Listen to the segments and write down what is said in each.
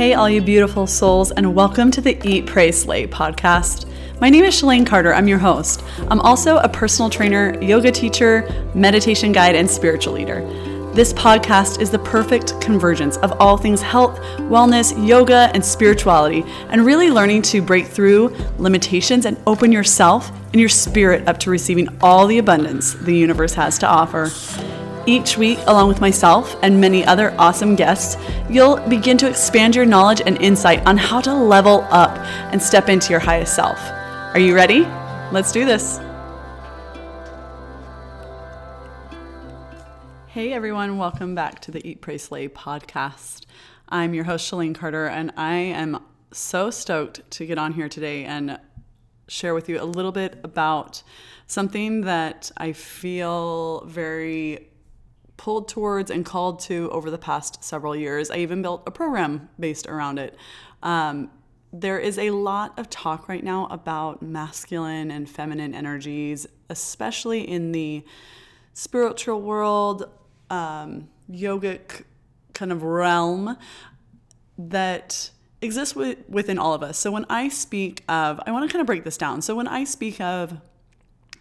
Hey, all you beautiful souls, and welcome to the Eat, Pray, Slay podcast. My name is Shalane Carter. I'm your host. I'm also a personal trainer, yoga teacher, meditation guide, and spiritual leader. This podcast is the perfect convergence of all things health, wellness, yoga, and spirituality, and really learning to break through limitations and open yourself and your spirit up to receiving all the abundance the universe has to offer. Each week, along with myself and many other awesome guests, you'll begin to expand your knowledge and insight on how to level up and step into your highest self. Are you ready? Let's do this. Hey everyone, welcome back to the Eat, Pray, Slay podcast. I'm your host, Shalene Carter, and I am so stoked to get on here today and share with you a little bit about something that I feel very pulled towards and called to over the past several years. I even built a program based around it. Um, there is a lot of talk right now about masculine and feminine energies, especially in the spiritual world, um, yogic kind of realm that exists within all of us. So when I speak of, I want to kind of break this down. So when I speak of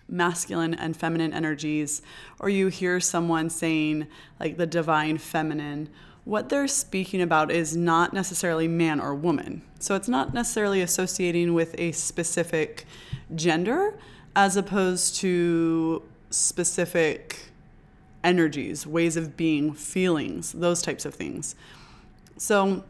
masculine and feminine energies, or you hear someone saying like the divine feminine, what they're speaking about is not necessarily man or woman. So it's not necessarily associating with a specific gender as opposed to specific energies, ways of being, feelings, those types of things. So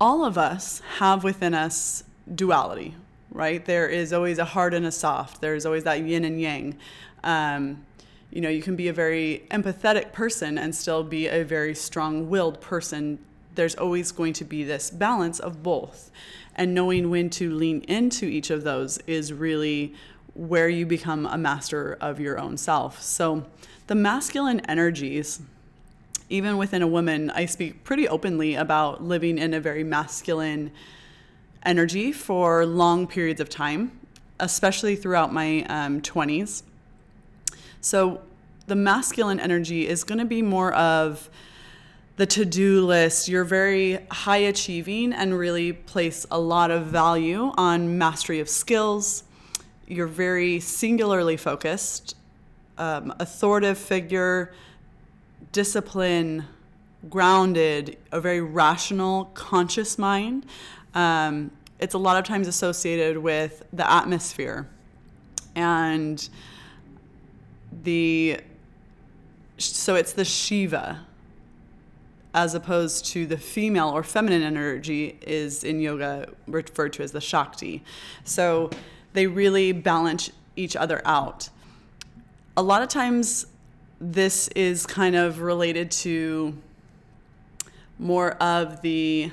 all of us have within us duality, right? There is always a hard and a soft. There's always that yin and yang. Um, you know, you can be a very empathetic person and still be a very strong willed person. There's always going to be this balance of both. And knowing when to lean into each of those is really where you become a master of your own self. So, the masculine energies, even within a woman, I speak pretty openly about living in a very masculine energy for long periods of time, especially throughout my um, 20s. So, the masculine energy is going to be more of the to do list. You're very high achieving and really place a lot of value on mastery of skills. You're very singularly focused, um, authoritative figure, discipline, grounded, a very rational, conscious mind. Um, it's a lot of times associated with the atmosphere and the so it's the Shiva as opposed to the female or feminine energy is in yoga referred to as the Shakti. So they really balance each other out. A lot of times this is kind of related to more of the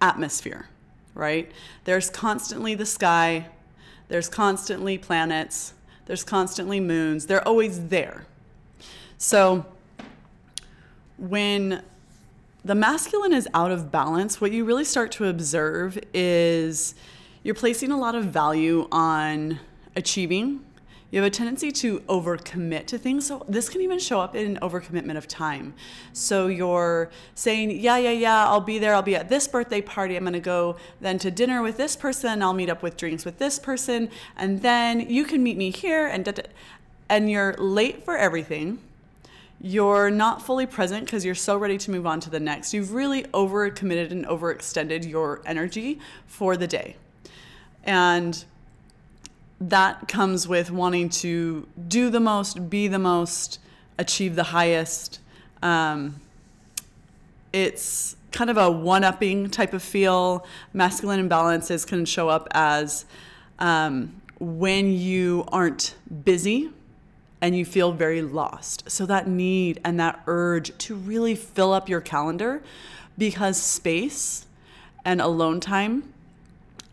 atmosphere, right? There's constantly the sky, there's constantly planets, there's constantly moons. They're always there. So when the masculine is out of balance, what you really start to observe is you're placing a lot of value on achieving you have a tendency to overcommit to things. So this can even show up in overcommitment of time. So you're saying, yeah, yeah, yeah, I'll be there. I'll be at this birthday party. I'm going to go then to dinner with this person. I'll meet up with drinks with this person. And then you can meet me here. And, and you're late for everything. You're not fully present because you're so ready to move on to the next. You've really overcommitted and overextended your energy for the day. And that comes with wanting to do the most, be the most, achieve the highest. Um, it's kind of a one upping type of feel. Masculine imbalances can show up as um, when you aren't busy and you feel very lost. So, that need and that urge to really fill up your calendar because space and alone time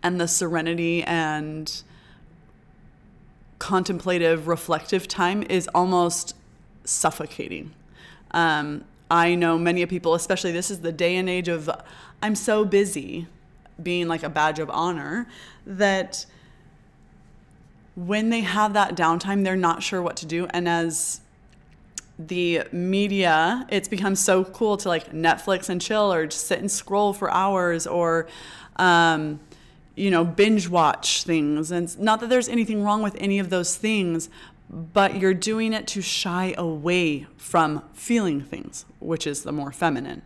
and the serenity and contemplative, reflective time is almost suffocating. Um, I know many people, especially this is the day and age of I'm so busy being like a badge of honor, that when they have that downtime, they're not sure what to do. And as the media, it's become so cool to like Netflix and chill or just sit and scroll for hours or, um, you know, binge watch things. And not that there's anything wrong with any of those things, but you're doing it to shy away from feeling things, which is the more feminine.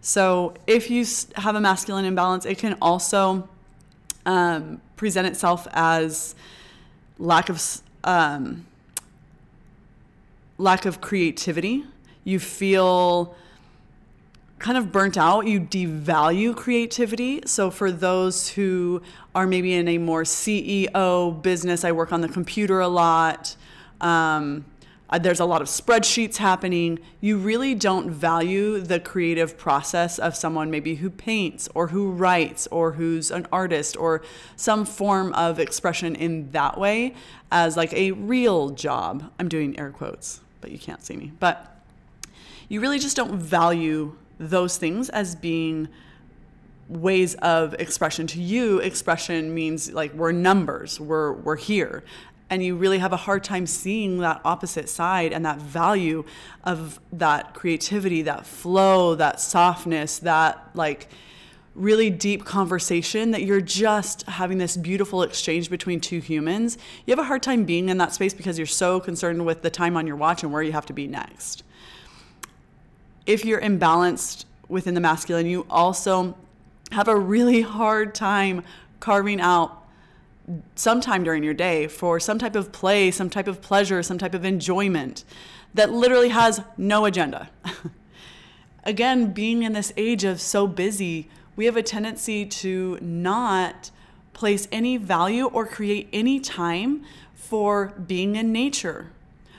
So if you have a masculine imbalance, it can also um, present itself as lack of um, lack of creativity. You feel kind of burnt out. You devalue creativity. So, for those who are maybe in a more CEO business, I work on the computer a lot. Um, there's a lot of spreadsheets happening. You really don't value the creative process of someone maybe who paints or who writes or who's an artist or some form of expression in that way as like a real job. I'm doing air quotes, but you can't see me. But you really just don't value those things as being ways of expression to you expression means like we're numbers we're we're here and you really have a hard time seeing that opposite side and that value of that creativity, that flow, that softness, that like really deep conversation that you're just having this beautiful exchange between two humans. You have a hard time being in that space because you're so concerned with the time on your watch and where you have to be next. If you're imbalanced within the masculine, you also have a really hard time carving out sometime during your day for some type of play, some type of pleasure, some type of enjoyment that literally has no agenda. Again, being in this age of so busy, we have a tendency to not place any value or create any time for being in nature.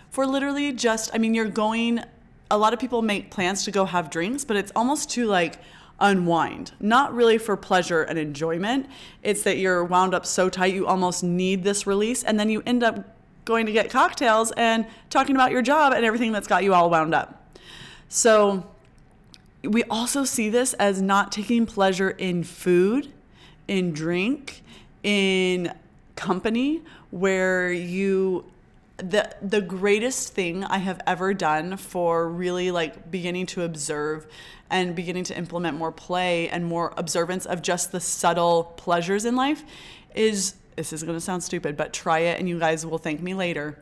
For literally just, I mean, you're going, a lot of people make plans to go have drinks, but it's almost too like, unwind, not really for pleasure and enjoyment. It's that you're wound up so tight you almost need this release, and then you end up going to get cocktails and talking about your job and everything that's got you all wound up. So, we also see this as not taking pleasure in food, in drink, in company, where you the the greatest thing I have ever done for really like beginning to observe and beginning to implement more play and more observance of just the subtle pleasures in life is this is going to sound stupid, but try it and you guys will thank me later.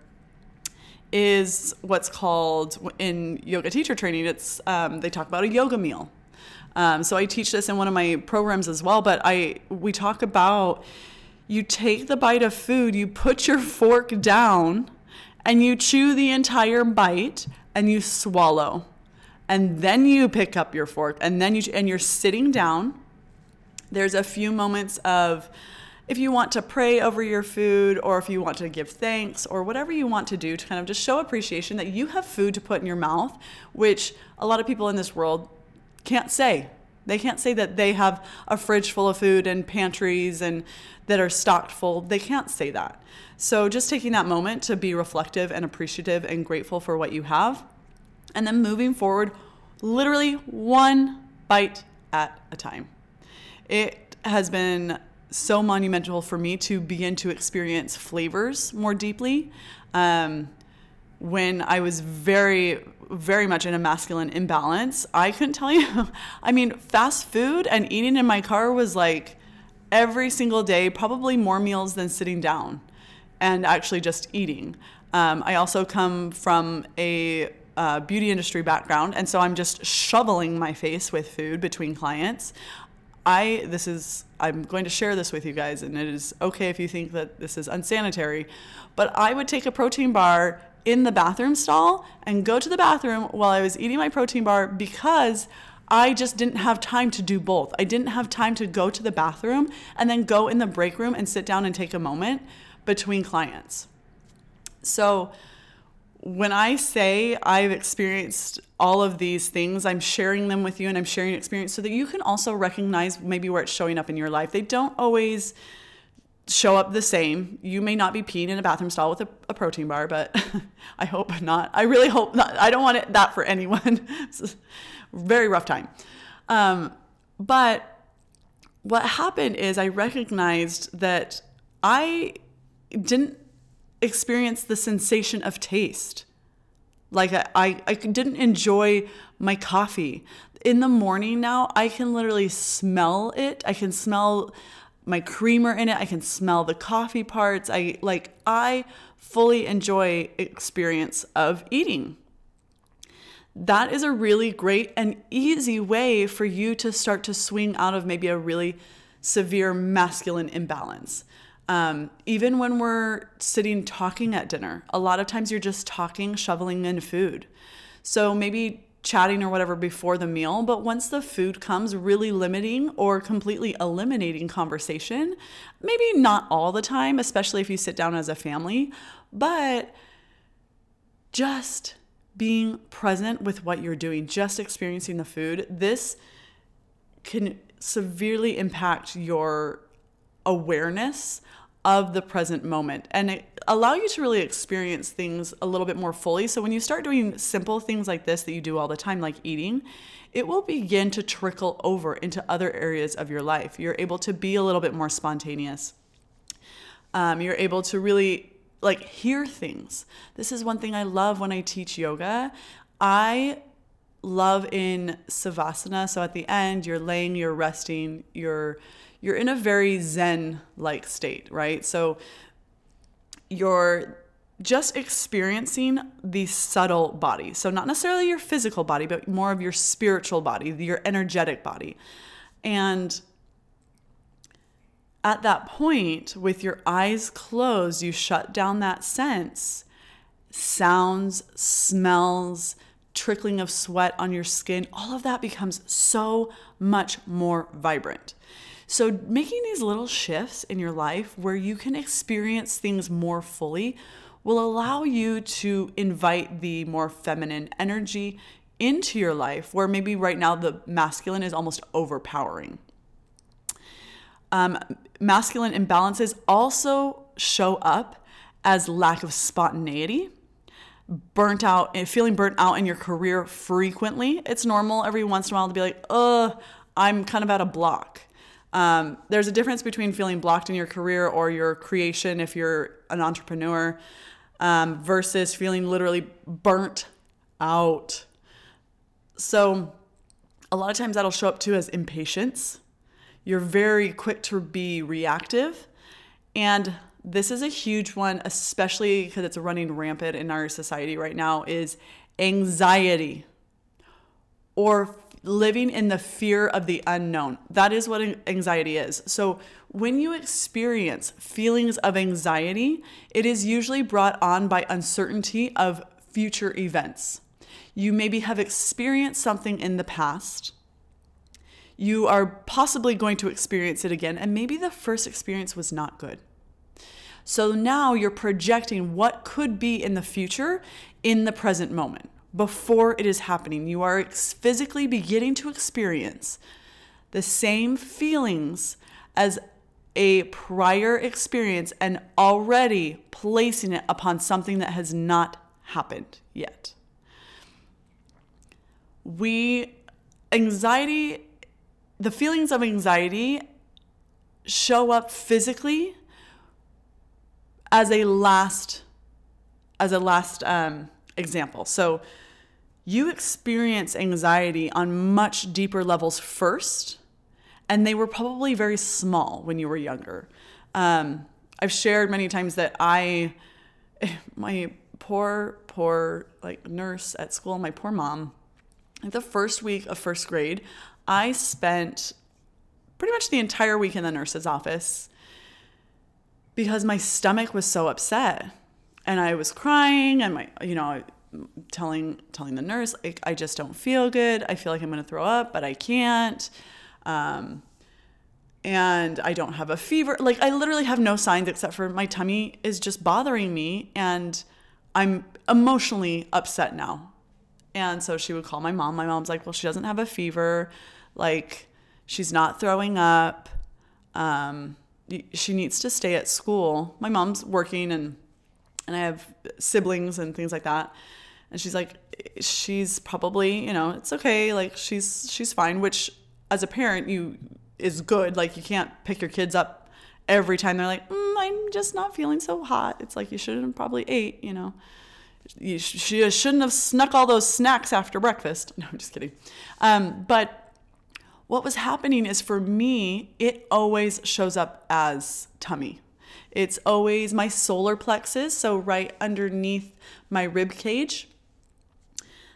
Is what's called in yoga teacher training. It's um, they talk about a yoga meal. Um, so I teach this in one of my programs as well. But I we talk about you take the bite of food, you put your fork down, and you chew the entire bite, and you swallow. And then you pick up your fork and then you and you're sitting down. There's a few moments of if you want to pray over your food or if you want to give thanks or whatever you want to do to kind of just show appreciation that you have food to put in your mouth which a lot of people in this world can't say they can't say that they have a fridge full of food and pantries and that are stocked full they can't say that so just taking that moment to be reflective and appreciative and grateful for what you have and then moving forward literally one bite at a time. It has been so monumental for me to begin to experience flavors more deeply. Um, when I was very, very much in a masculine imbalance, I couldn't tell you. I mean, fast food and eating in my car was like every single day, probably more meals than sitting down and actually just eating. Um, I also come from a uh, beauty industry background, and so I'm just shoveling my face with food between clients. I this is I'm going to share this with you guys, and it is okay if you think that this is unsanitary, but I would take a protein bar in the bathroom stall and go to the bathroom while I was eating my protein bar because I just didn't have time to do both. I didn't have time to go to the bathroom and then go in the break room and sit down and take a moment between clients. So when I say I've experienced all of these things, I'm sharing them with you and I'm sharing experience so that you can also recognize maybe where it's showing up in your life. They don't always show up the same. You may not be peeing in a bathroom stall with a, a protein bar, but I hope not. I really hope not. I don't want it, that for anyone. very rough time. Um, but what happened is I recognized that I didn't experience the sensation of taste Like I, I, I didn't enjoy my coffee. In the morning now, I can literally smell it. I can smell my creamer in it. I can smell the coffee parts. I like I fully enjoy experience of eating. That is a really great and easy way for you to start to swing out of maybe a really severe masculine imbalance. Um, even when we're sitting talking at dinner, a lot of times you're just talking, shoveling in food. So maybe chatting or whatever before the meal, but once the food comes, really limiting or completely eliminating conversation. Maybe not all the time, especially if you sit down as a family, but just being present with what you're doing, just experiencing the food. This can severely impact your awareness of the present moment and it allow you to really experience things a little bit more fully. So when you start doing simple things like this that you do all the time like eating, it will begin to trickle over into other areas of your life. You're able to be a little bit more spontaneous. Um, you're able to really like hear things. This is one thing I love when I teach yoga. I love in savasana. So at the end, you're laying, you're resting, you're you're in a very zen like state, right? So you're just experiencing the subtle body. So not necessarily your physical body, but more of your spiritual body, your energetic body. And at that point, with your eyes closed, you shut down that sense. Sounds, smells, trickling of sweat on your skin, all of that becomes so much more vibrant. So, making these little shifts in your life where you can experience things more fully will allow you to invite the more feminine energy into your life, where maybe right now the masculine is almost overpowering. Um, masculine imbalances also show up as lack of spontaneity burnt out and feeling burnt out in your career frequently. It's normal every once in a while to be like, uh, I'm kind of at a block. Um, there's a difference between feeling blocked in your career or your creation if you're an entrepreneur um, versus feeling literally burnt out. So, a lot of times that'll show up too as impatience. You're very quick to be reactive. And this is a huge one, especially because it's running rampant in our society right now, is anxiety or living in the fear of the unknown. That is what anxiety is. So, when you experience feelings of anxiety, it is usually brought on by uncertainty of future events. You maybe have experienced something in the past. You are possibly going to experience it again, and maybe the first experience was not good. So now you're projecting what could be in the future in the present moment before it is happening. You are physically beginning to experience the same feelings as a prior experience and already placing it upon something that has not happened yet. We, anxiety, the feelings of anxiety show up physically as a last as a last um, example so you experience anxiety on much deeper levels first, and they were probably very small when you were younger. Um, I've shared many times that I, my poor, poor like nurse at school, my poor mom, the first week of first grade, I spent pretty much the entire week in the nurse's office because my stomach was so upset and I was crying and my you know telling telling the nurse like I just don't feel good. I feel like I'm going to throw up, but I can't. Um, and I don't have a fever. Like I literally have no signs except for my tummy is just bothering me and I'm emotionally upset now. And so she would call my mom. My mom's like, "Well, she doesn't have a fever. Like she's not throwing up. Um, she needs to stay at school." My mom's working and and I have siblings and things like that and she's like she's probably you know it's okay like she's she's fine which as a parent you is good like you can't pick your kids up every time they're like mm, i'm just not feeling so hot it's like you should have probably ate you know you sh- she shouldn't have snuck all those snacks after breakfast. No, I'm just kidding. Um, but what was happening is for me, it always shows up as tummy. It's always my solar plexus, so right underneath my rib cage.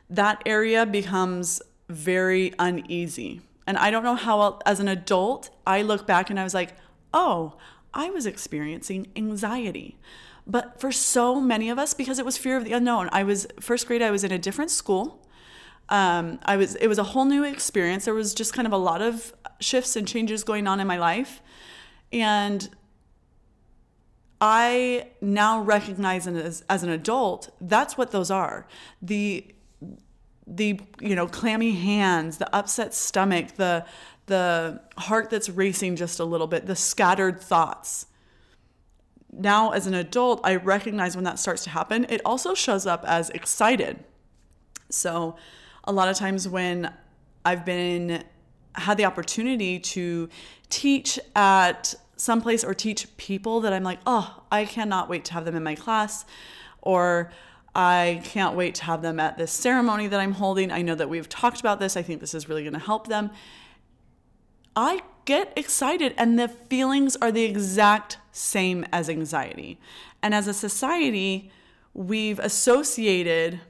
That area becomes very uneasy. And I don't know how, as an adult, I look back and I was like, oh, I was experiencing anxiety. But for so many of us, because it was fear of the unknown, I was first grade, I was in a different school. Um, I was it was a whole new experience. There was just kind of a lot of shifts and changes going on in my life. And I now recognize as, as an adult, that's what those are. The the you know clammy hands, the upset stomach, the the heart that's racing just a little bit, the scattered thoughts. Now as an adult, I recognize when that starts to happen. It also shows up as excited. So a lot of times when I've been had the opportunity to teach at some place or teach people that I'm like, oh, I cannot wait to have them in my class, or I can't wait to have them at this ceremony that I'm holding. I know that we've talked about this. I think this is really going to help them. I get excited, and the feelings are the exact same as anxiety. And as a society, we've associated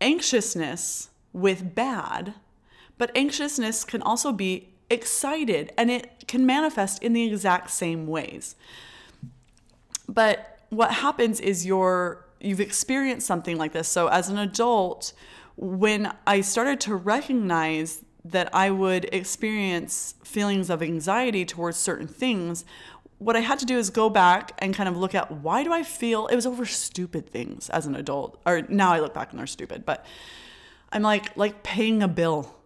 anxiousness with bad, but anxiousness can also be excited and it can manifest in the exact same ways. But what happens is you're you've experienced something like this. So as an adult, when I started to recognize that I would experience feelings of anxiety towards certain things, what I had to do is go back and kind of look at why do I feel it was over stupid things as an adult. Or now I look back and they're stupid, but I'm like like paying a bill.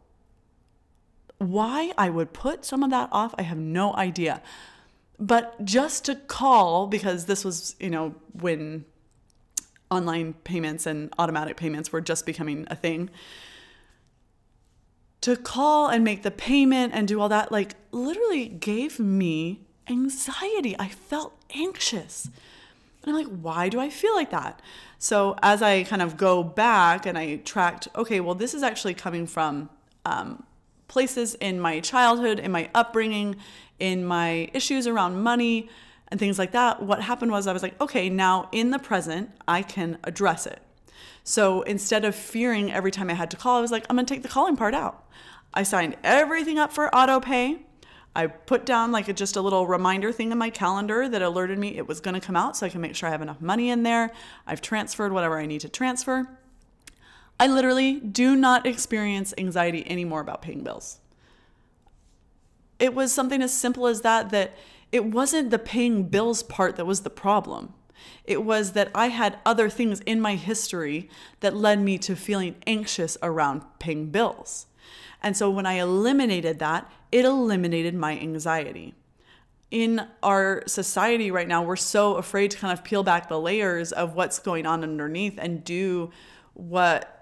Why I would put some of that off, I have no idea. But just to call because this was, you know, when online payments and automatic payments were just becoming a thing. To call and make the payment and do all that like literally gave me anxiety. I felt anxious. And I'm like, why do I feel like that? So as I kind of go back and I tracked, okay, well, this is actually coming from um, places in my childhood, in my upbringing, in my issues around money and things like that. What happened was I was like, okay, now in the present, I can address it. So instead of fearing every time I had to call, I was like, I'm gonna take the calling part out. I signed everything up for auto pay. I put down like a, just a little reminder thing in my calendar that alerted me it was going to come out so I can make sure I have enough money in there. I've transferred whatever I need to transfer. I literally do not experience anxiety anymore about paying bills. It was something as simple as that that it wasn't the paying bills part that was the problem. It was that I had other things in my history that led me to feeling anxious around paying bills. And so when I eliminated that, it eliminated my anxiety. In our society right now, we're so afraid to kind of peel back the layers of what's going on underneath and do what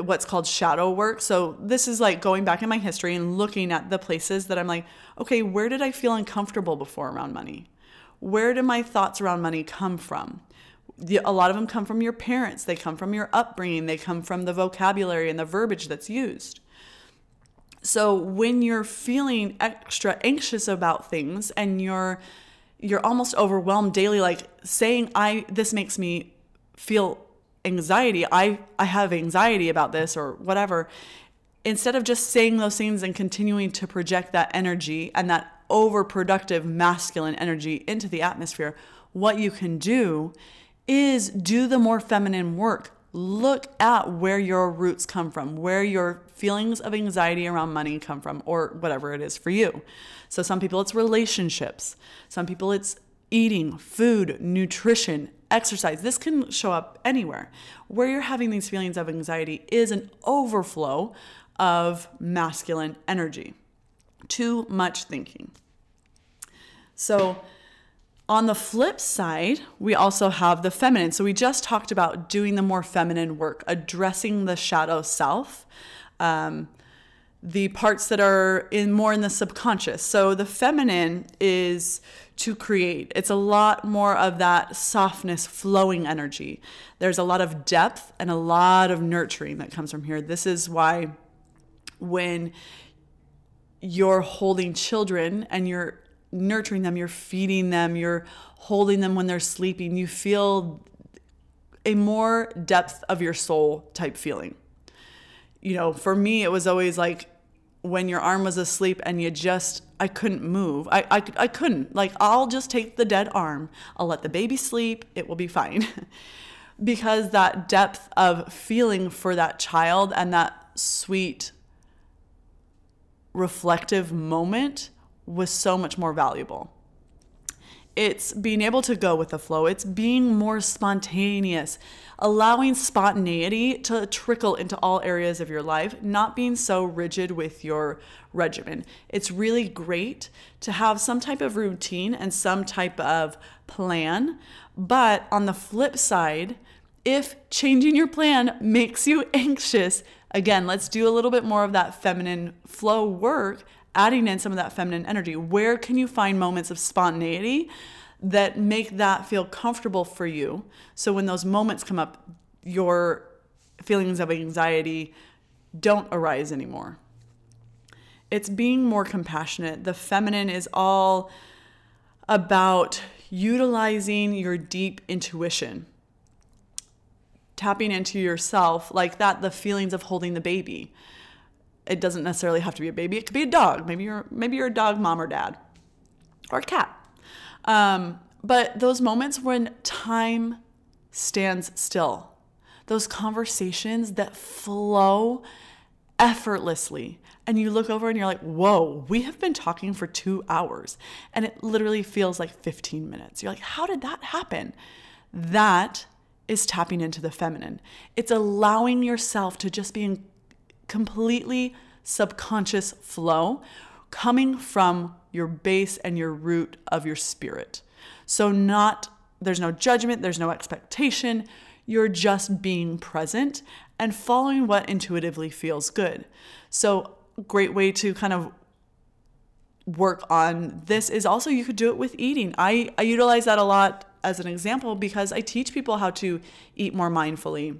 what's called shadow work. So this is like going back in my history and looking at the places that I'm like, okay, where did I feel uncomfortable before around money? Where do my thoughts around money come from? a lot of them come from your parents, they come from your upbringing, they come from the vocabulary and the verbiage that's used. So when you're feeling extra anxious about things and you're you're almost overwhelmed daily like saying I this makes me feel anxiety. I I have anxiety about this or whatever. Instead of just saying those things and continuing to project that energy and that overproductive masculine energy into the atmosphere, what you can do is do the more feminine work look at where your roots come from, where your feelings of anxiety around money come from, or whatever it is for you. So, some people it's relationships, some people it's eating, food, nutrition, exercise. This can show up anywhere. Where you're having these feelings of anxiety is an overflow of masculine energy, too much thinking. So, on the flip side, we also have the feminine. So we just talked about doing the more feminine work, addressing the shadow self. Um, the parts that are in more in the subconscious. So the feminine is to create. It's a lot more of that softness, flowing energy. There's a lot of depth and a lot of nurturing that comes from here. This is why when you're holding children and you're nurturing them, you're feeding them, you're holding them when they're sleeping, you feel a more depth of your soul type feeling. You know, for me, it was always like when your arm was asleep and you just, I couldn't move. I, I, I couldn't. Like, I'll just take the dead arm, I'll let the baby sleep, it will be fine. because that depth of feeling for that child and that sweet, reflective moment was so much more valuable. It's being able to go with the flow. It's being more spontaneous, allowing spontaneity to trickle into all areas of your life, not being so rigid with your regimen. It's really great to have some type of routine and some type of plan. But on the flip side, if changing your plan makes you anxious, again, let's do a little bit more of that feminine flow work adding in some of that feminine energy. Where can you find moments of spontaneity that make that feel comfortable for you? So when those moments come up, your feelings of anxiety don't arise anymore. It's being more compassionate. The feminine is all about utilizing your deep intuition tapping into yourself like that the feelings of holding the baby it doesn't necessarily have to be a baby. It could be a dog. Maybe you're maybe you're a dog mom or dad, or a cat. Um, but those moments when time stands still, those conversations that flow effortlessly, and you look over and you're like, "Whoa, we have been talking for two hours," and it literally feels like 15 minutes. You're like, "How did that happen?" That is tapping into the feminine. It's allowing yourself to just be in completely subconscious flow coming from your base and your root of your spirit. So, not there's no judgment, there's no expectation. You're just being present and following what intuitively feels good. So, great way to kind of work on this is also you could do it with eating. I, I utilize that a lot as an example because I teach people how to eat more mindfully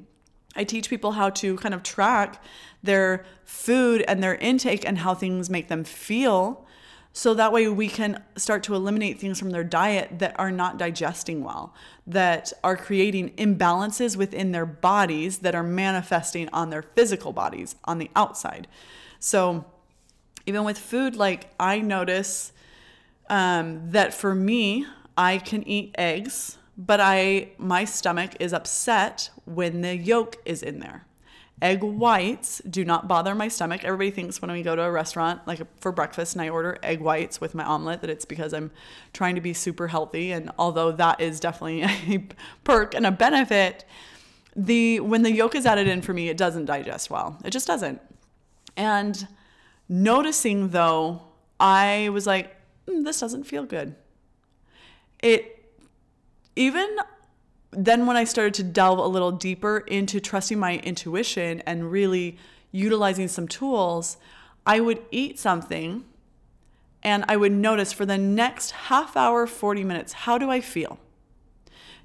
I teach people how to kind of track their food and their intake and how things make them feel. So that way we can start to eliminate things from their diet that are not digesting well, that are creating imbalances within their bodies that are manifesting on their physical bodies on the outside. So even with food, like I notice um, that for me, I can eat eggs but I my stomach is upset when the yolk is in there. Egg whites do not bother my stomach. Everybody thinks when we go to a restaurant, like for breakfast, and I order egg whites with my omelet, that it's because I'm trying to be super healthy. And although that is definitely a perk and a benefit, the when the yolk is added in for me, it doesn't digest well. It just doesn't. And noticing though, I was like, mm, this doesn't feel good. It even then when I started to delve a little deeper into trusting my intuition and really utilizing some tools, I would eat something and I would notice for the next half hour, 40 minutes, how do I feel?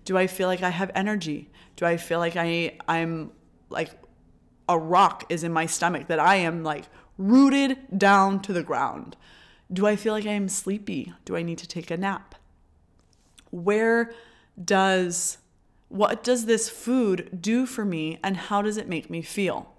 Do I feel like I have energy? Do I feel like I I'm like a rock is in my stomach that I am like rooted down to the ground? Do I feel like I am sleepy? Do I need to take a nap? Where does what does this food do for me and how does it make me feel?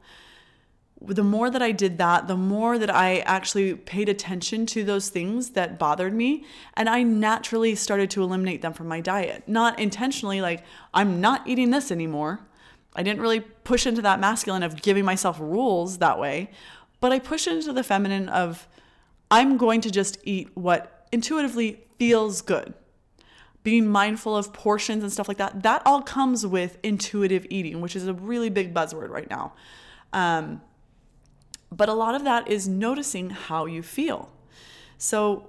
The more that I did that, the more that I actually paid attention to those things that bothered me, and I naturally started to eliminate them from my diet. Not intentionally, like, I'm not eating this anymore. I didn't really push into that masculine of giving myself rules that way, but I pushed into the feminine of, I'm going to just eat what intuitively feels good being mindful of portions and stuff like that, that all comes with intuitive eating, which is a really big buzzword right now. Um, but a lot of that is noticing how you feel. So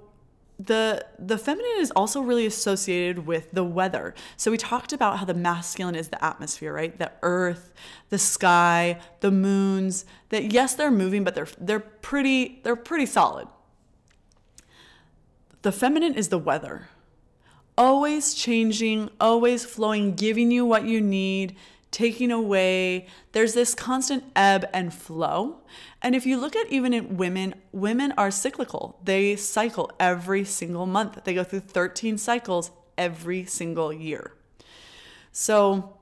the the feminine is also really associated with the weather. So we talked about how the masculine is the atmosphere, right? The earth, the sky, the moons. That yes, they're moving, but they're they're pretty they're pretty solid. The feminine is the weather. Always changing, always flowing, giving you what you need, taking away. There's this constant ebb and flow. And if you look at even in women, women are cyclical. They cycle every single month. They go through 13 cycles every single year. So,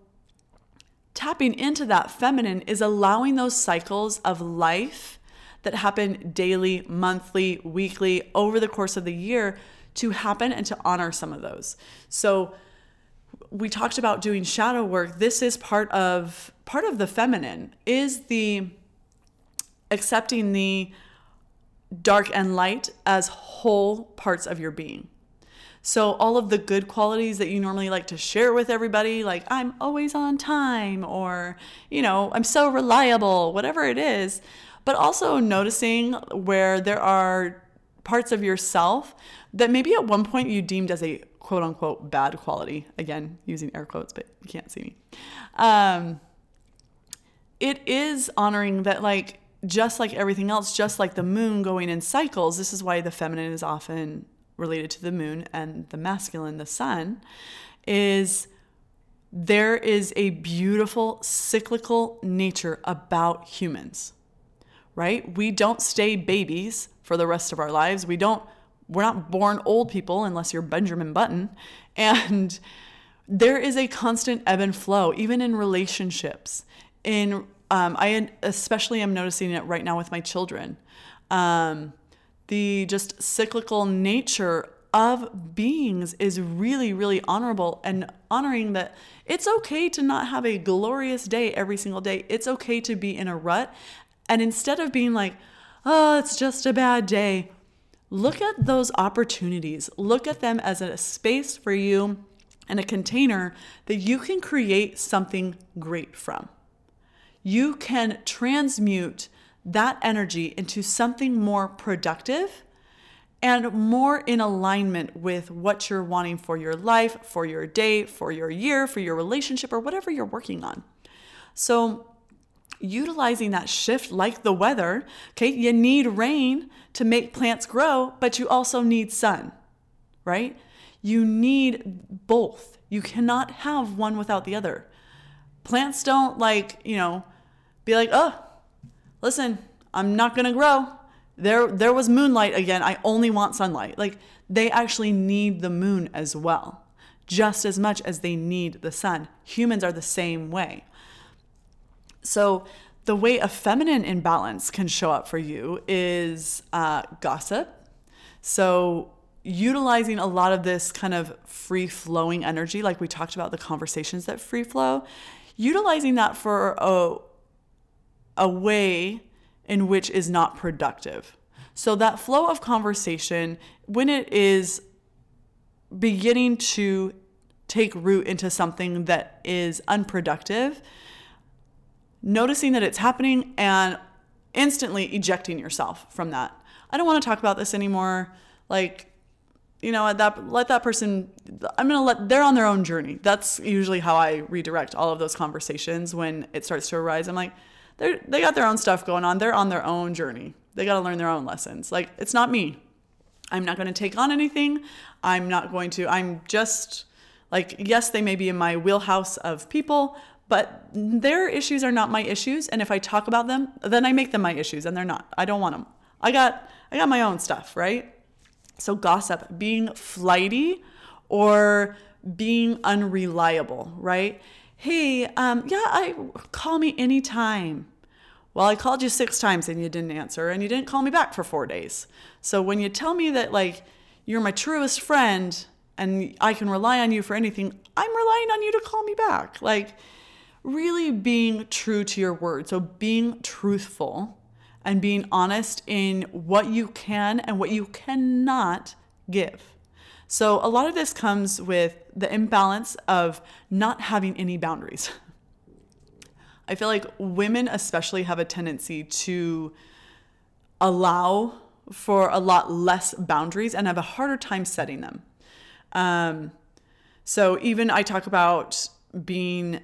tapping into that feminine is allowing those cycles of life that happen daily, monthly, weekly, over the course of the year to happen and to honor some of those. So, we talked about doing shadow work. This is part of part of the feminine is the accepting the dark and light as whole parts of your being. So all of the good qualities that you normally like to share with everybody like i'm always on time or you know i'm so reliable whatever it is. But also noticing where there are parts of yourself that maybe at one point you deemed as a quote unquote bad quality. Again, using air quotes, but you can't see me. Um, it is honoring that, like, just like everything else, just like the moon going in cycles, this is why the feminine is often related to the moon and the masculine, the sun, is there is a beautiful cyclical nature about humans, right? We don't stay babies for the rest of our lives. We don't we're not born old people unless you're Benjamin Button. And there is a constant ebb and flow, even in relationships. In um, I especially am noticing it right now with my children. Um, the just cyclical nature of beings is really, really honorable and honoring that it's okay to not have a glorious day every single day. It's okay to be in a rut. And instead of being like, oh, it's just a bad day, look at those opportunities. Look at them as a space for you and a container that you can create something great from. You can transmute that energy into something more productive and more in alignment with what you're wanting for your life, for your day, for your year, for your relationship, or whatever you're working on. So, utilizing that shift like the weather. Okay, you need rain to make plants grow, but you also need sun, right? You need both. You cannot have one without the other. Plants don't like, you know, be like, "Oh, listen, I'm not to grow. There there was moonlight again. I only want sunlight." Like they actually need the moon as well, just as much as they need the sun. Humans are the same way. So, the way a feminine imbalance can show up for you is uh, gossip. So, utilizing a lot of this kind of free flowing energy, like we talked about the conversations that free flow, utilizing that for a, a way in which is not productive. So, that flow of conversation, when it is beginning to take root into something that is unproductive, noticing that it's happening and instantly ejecting yourself from that. I don't want to talk about this anymore. Like, you know, that let that person I'm to let they're on their own journey. That's usually how I redirect all of those conversations when it starts to arise. I'm like, they they got their own stuff going on. They're on their own journey. They got to learn their own lessons. Like, it's not me. I'm not going to take on anything. I'm not going to I'm just like yes, they may be in my wheelhouse of people, but their issues are not my issues and if i talk about them then i make them my issues and they're not. I don't want them i got i got my own stuff right? So gossip being flighty or being unreliable right? Hey um, yeah i call me anytime. Well i called you six times and you didn't answer and you didn't call me back for four days. So when you tell me that like you're my truest friend and i can rely on you for anything i'm relying on you to call me back. Like really being true to your word. So being truthful and being honest in what you can and what you cannot give. So a lot of this comes with the imbalance of not having any boundaries. I feel like women especially have a tendency to allow for a lot less boundaries and have a harder time setting them. Um, so even I talk about being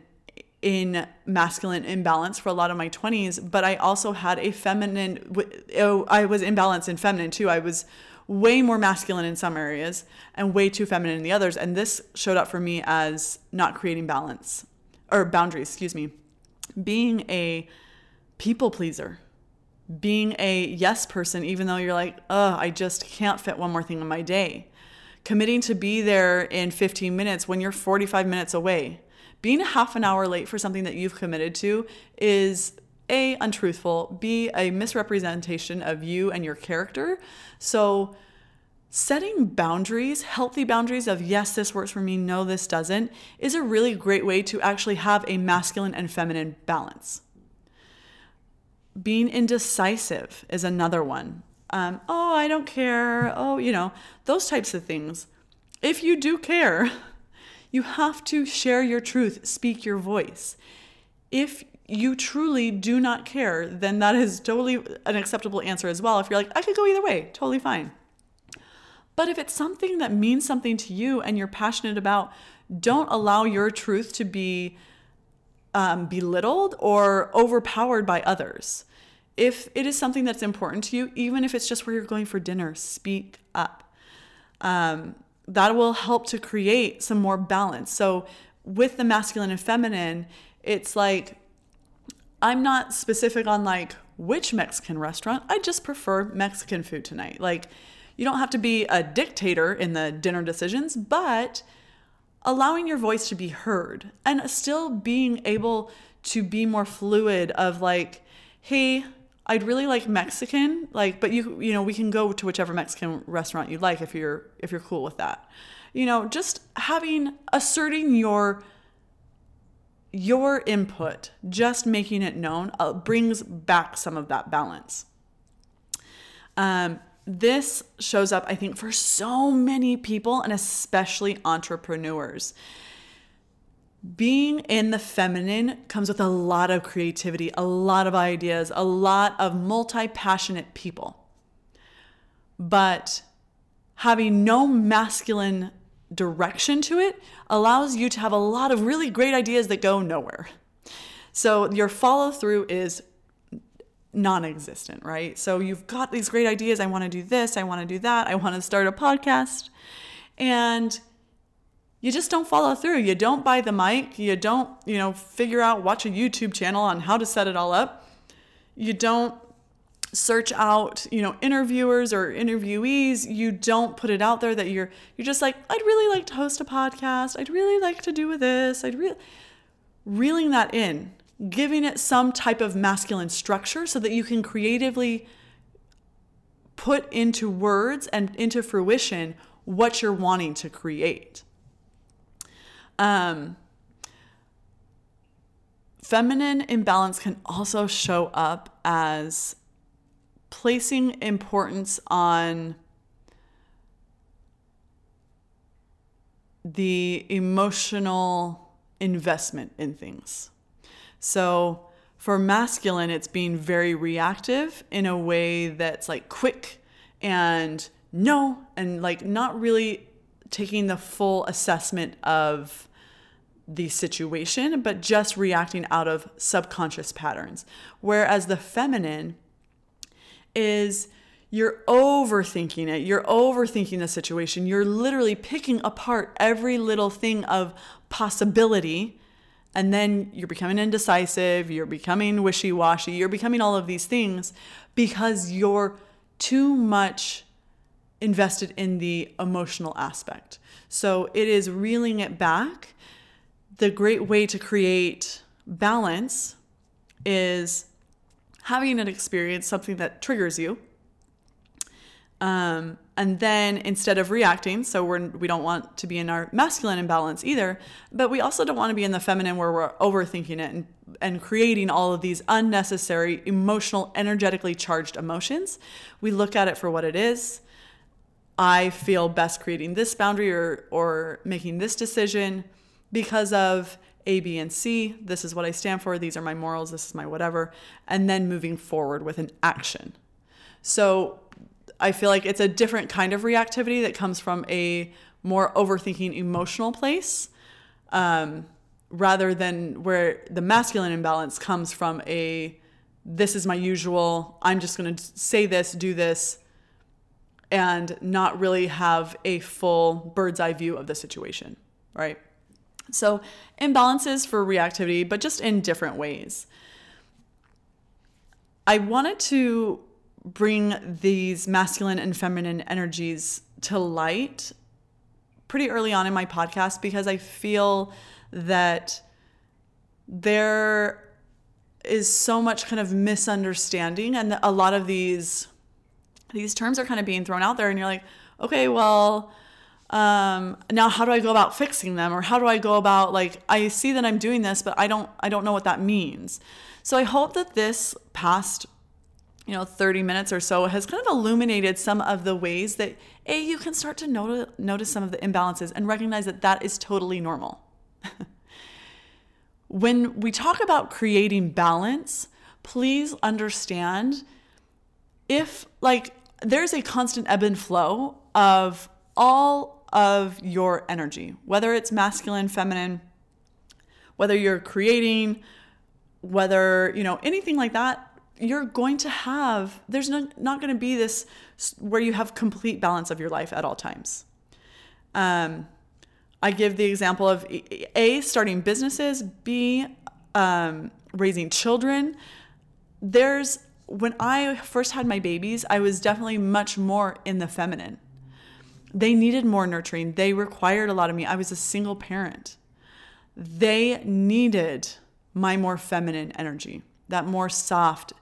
in masculine imbalance for a lot of my 20s, but I also had a feminine, oh, I was imbalanced in feminine too. I was way more masculine in some areas and way too feminine in the others. And this showed up for me as not creating balance or boundaries, excuse me. Being a people pleaser, being a yes person, even though you're like, oh, I just can't fit one more thing in my day. Committing to be there in 15 minutes when you're 45 minutes away being half an hour late for something that you've committed to is a untruthful b a misrepresentation of you and your character. So setting boundaries healthy boundaries of yes this works for me no this doesn't is a really great way to actually have a masculine and feminine balance. Being indecisive is another one. Um, oh i don't care oh you know those types of things. If you do care You have to share your truth, speak your voice. If you truly do not care, then that is totally an acceptable answer as well. If you're like, I could go either way, totally fine. But if it's something that means something to you and you're passionate about, don't allow your truth to be um, belittled or overpowered by others. If it is something that's important to you, even if it's just where you're going for dinner, speak up. Um, that will help to create some more balance. So, with the masculine and feminine, it's like I'm not specific on like which Mexican restaurant. I just prefer Mexican food tonight. Like, you don't have to be a dictator in the dinner decisions, but allowing your voice to be heard and still being able to be more fluid of like, hey, I'd really like Mexican, like, but you you know we can go to whichever Mexican restaurant you'd like if you're if you're cool with that. You know, just having asserting your your input, just making it known, uh, brings back some of that balance. Um, this shows up, I think, for so many people and especially entrepreneurs being in the feminine comes with a lot of creativity, a lot of ideas, a lot of multi passionate people. But having no masculine direction to it allows you to have a lot of really great ideas that go nowhere. So your follow through is non existent, right? So you've got these great ideas. I want to do this, I want to do that, I want to start a podcast. And you just don't follow through. You don't buy the mic. You don't, you know, figure out, watch a YouTube channel on how to set it all up. You don't search out, you know, interviewers or interviewees. You don't put it out there that you're you're just like, I'd really like to host a podcast. I'd really like to do with this. I'd really reeling that in, giving it some type of masculine structure so that you can creatively put into words and into fruition what you're wanting to create. Um, feminine imbalance can also show up as placing importance on the emotional investment in things. So for masculine, it's being very reactive in a way that's like quick and no, and like not really taking the full assessment of the situation, but just reacting out of subconscious patterns. Whereas the feminine is you're overthinking it, you're overthinking the situation, you're literally picking apart every little thing of possibility. And then you're becoming indecisive, you're becoming wishy washy, you're becoming all of these things because you're too much invested in the emotional aspect. So it is reeling it back the great way to create balance is having an experience, something that triggers you. Um, and then instead of reacting, so we're, we don't want to be in our masculine imbalance either, but we also don't want to be in the feminine where we're overthinking it and, and creating all of these unnecessary, emotional, energetically charged emotions. We look at it for what it is. I feel best creating this boundary or, or making this decision because of A, B, and C. This is what I stand for. These are my morals. This is my whatever. And then moving forward with an action. So I feel like it's a different kind of reactivity that comes from a more overthinking emotional place um, rather than where the masculine imbalance comes from a this is my usual, I'm just going to say this, do this, and not really have a full bird's eye view of the situation, right? So, imbalances for reactivity, but just in different ways. I wanted to bring these masculine and feminine energies to light pretty early on in my podcast because I feel that there is so much kind of misunderstanding and a lot of these these terms are kind of being thrown out there and you're like okay well um, now how do i go about fixing them? Or how do i go about like i see that i'm doing this but i don't i don't know what that means. So i hope that this past you know 30 minutes or so has kind of illuminated some of the ways that a you can start to notice notice some of the imbalances and recognize that that is totally normal. When we talk about creating balance, please understand if, like, there's a constant ebb and flow of all of your energy, whether it's masculine, feminine, whether you're creating, whether, you know, anything like that, you're going to have, there's no, not going to be this where you have complete balance of your life at all times. Um, I give the example of A, starting businesses, B, um, raising children. There's, when I first had my babies, I was definitely much more in the feminine. They needed more nurturing, they required a lot of me. I was a single parent. They needed my more feminine energy, that more soft,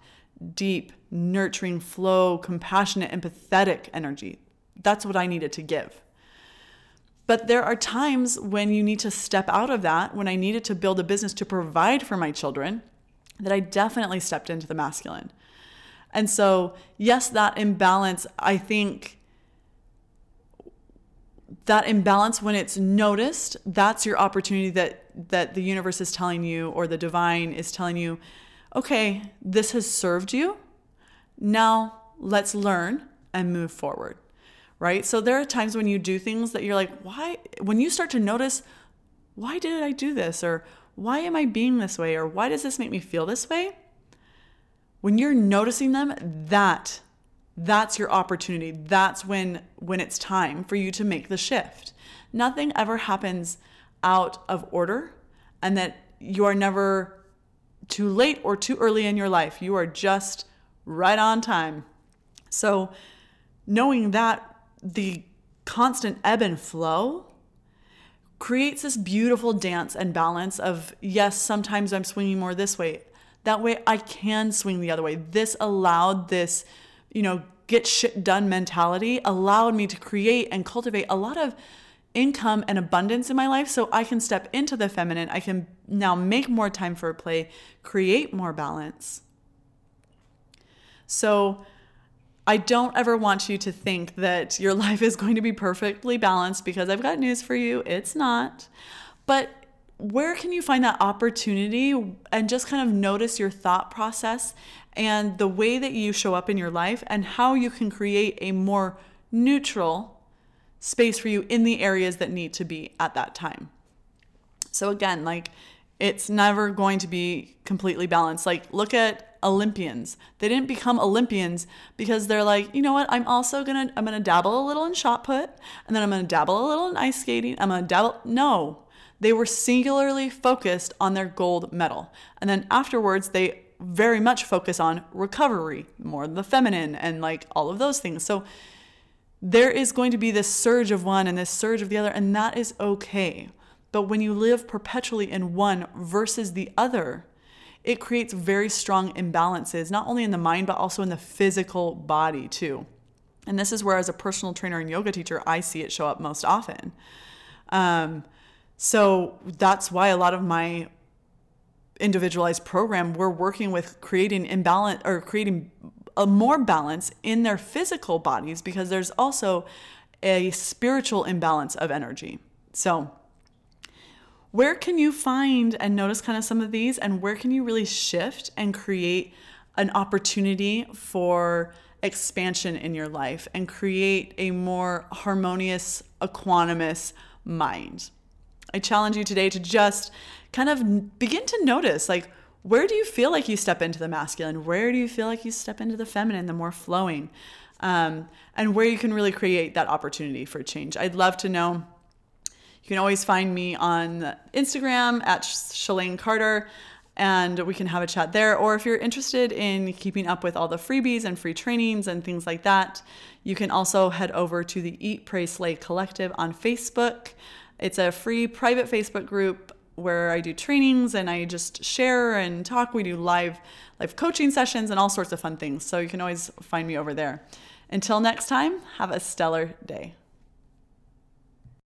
deep, nurturing, flow, compassionate, empathetic energy. That's what I needed to give. But there are times when you need to step out of that, when I needed to build a business to provide for my children, that I definitely stepped into the masculine. And so, yes, that imbalance, I think that imbalance when it's noticed, that's your opportunity that that the universe is telling you or the divine is telling you, okay, this has served you. Now, let's learn and move forward right? So there are times when you do things that you're like, why? When you start to notice, why did I do this? Or why am I being this way? Or why does this make me feel this way? When you're noticing them, that that's your opportunity. That's when when it's time for you to make the shift. Nothing ever happens out of order and that you are never too late or too early in your life. You are just right on time. So knowing that the constant ebb and flow creates this beautiful dance and balance of yes, sometimes I'm swinging more this way. That way I can swing the other way. This allowed this, you know, get shit done mentality allowed me to create and cultivate a lot of income and abundance in my life so I can step into the feminine. I can now make more time for play, create more balance. So, I don't ever want you to think that your life is going to be perfectly balanced because I've got news for you. It's not. But where can you find that opportunity and just kind of notice your thought process and the way that you show up in your life and how you can create a more neutral space for you in the areas that need to be at that time? So, again, like it's never going to be completely balanced. Like, look at Olympians. They didn't become Olympians because they're like, you know what? I'm also gonna I'm gonna dabble a little in shot put, and then I'm gonna dabble a little in ice skating. I'm gonna dabble. No, they were singularly focused on their gold medal, and then afterwards they very much focus on recovery, more the feminine, and like all of those things. So there is going to be this surge of one and this surge of the other, and that is okay. But when you live perpetually in one versus the other, it creates very strong imbalances, not only in the mind, but also in the physical body, too. And this is where, as a personal trainer and yoga teacher, I see it show up most often. Um, so that's why a lot of my individualized program, we're working with creating imbalance or creating a more balance in their physical bodies because there's also a spiritual imbalance of energy. So where can you find and notice kind of some of these and where can you really shift and create an opportunity for expansion in your life and create a more harmonious, equanimous mind. I challenge you today to just kind of begin to notice like, where do you feel like you step into the masculine? Where do you feel like you step into the feminine, the more flowing? Um, and where you can really create that opportunity for change. I'd love to know. You can always find me on Instagram at Shalane Carter and we can have a chat there. Or if you're interested in keeping up with all the freebies and free trainings and things like that, you can also head over to the Eat, Pray, Slay Collective on Facebook. It's a free private Facebook group where I do trainings and I just share and talk. We do live live coaching sessions and all sorts of fun things. So you can always find me over there. Until next time, have a stellar day.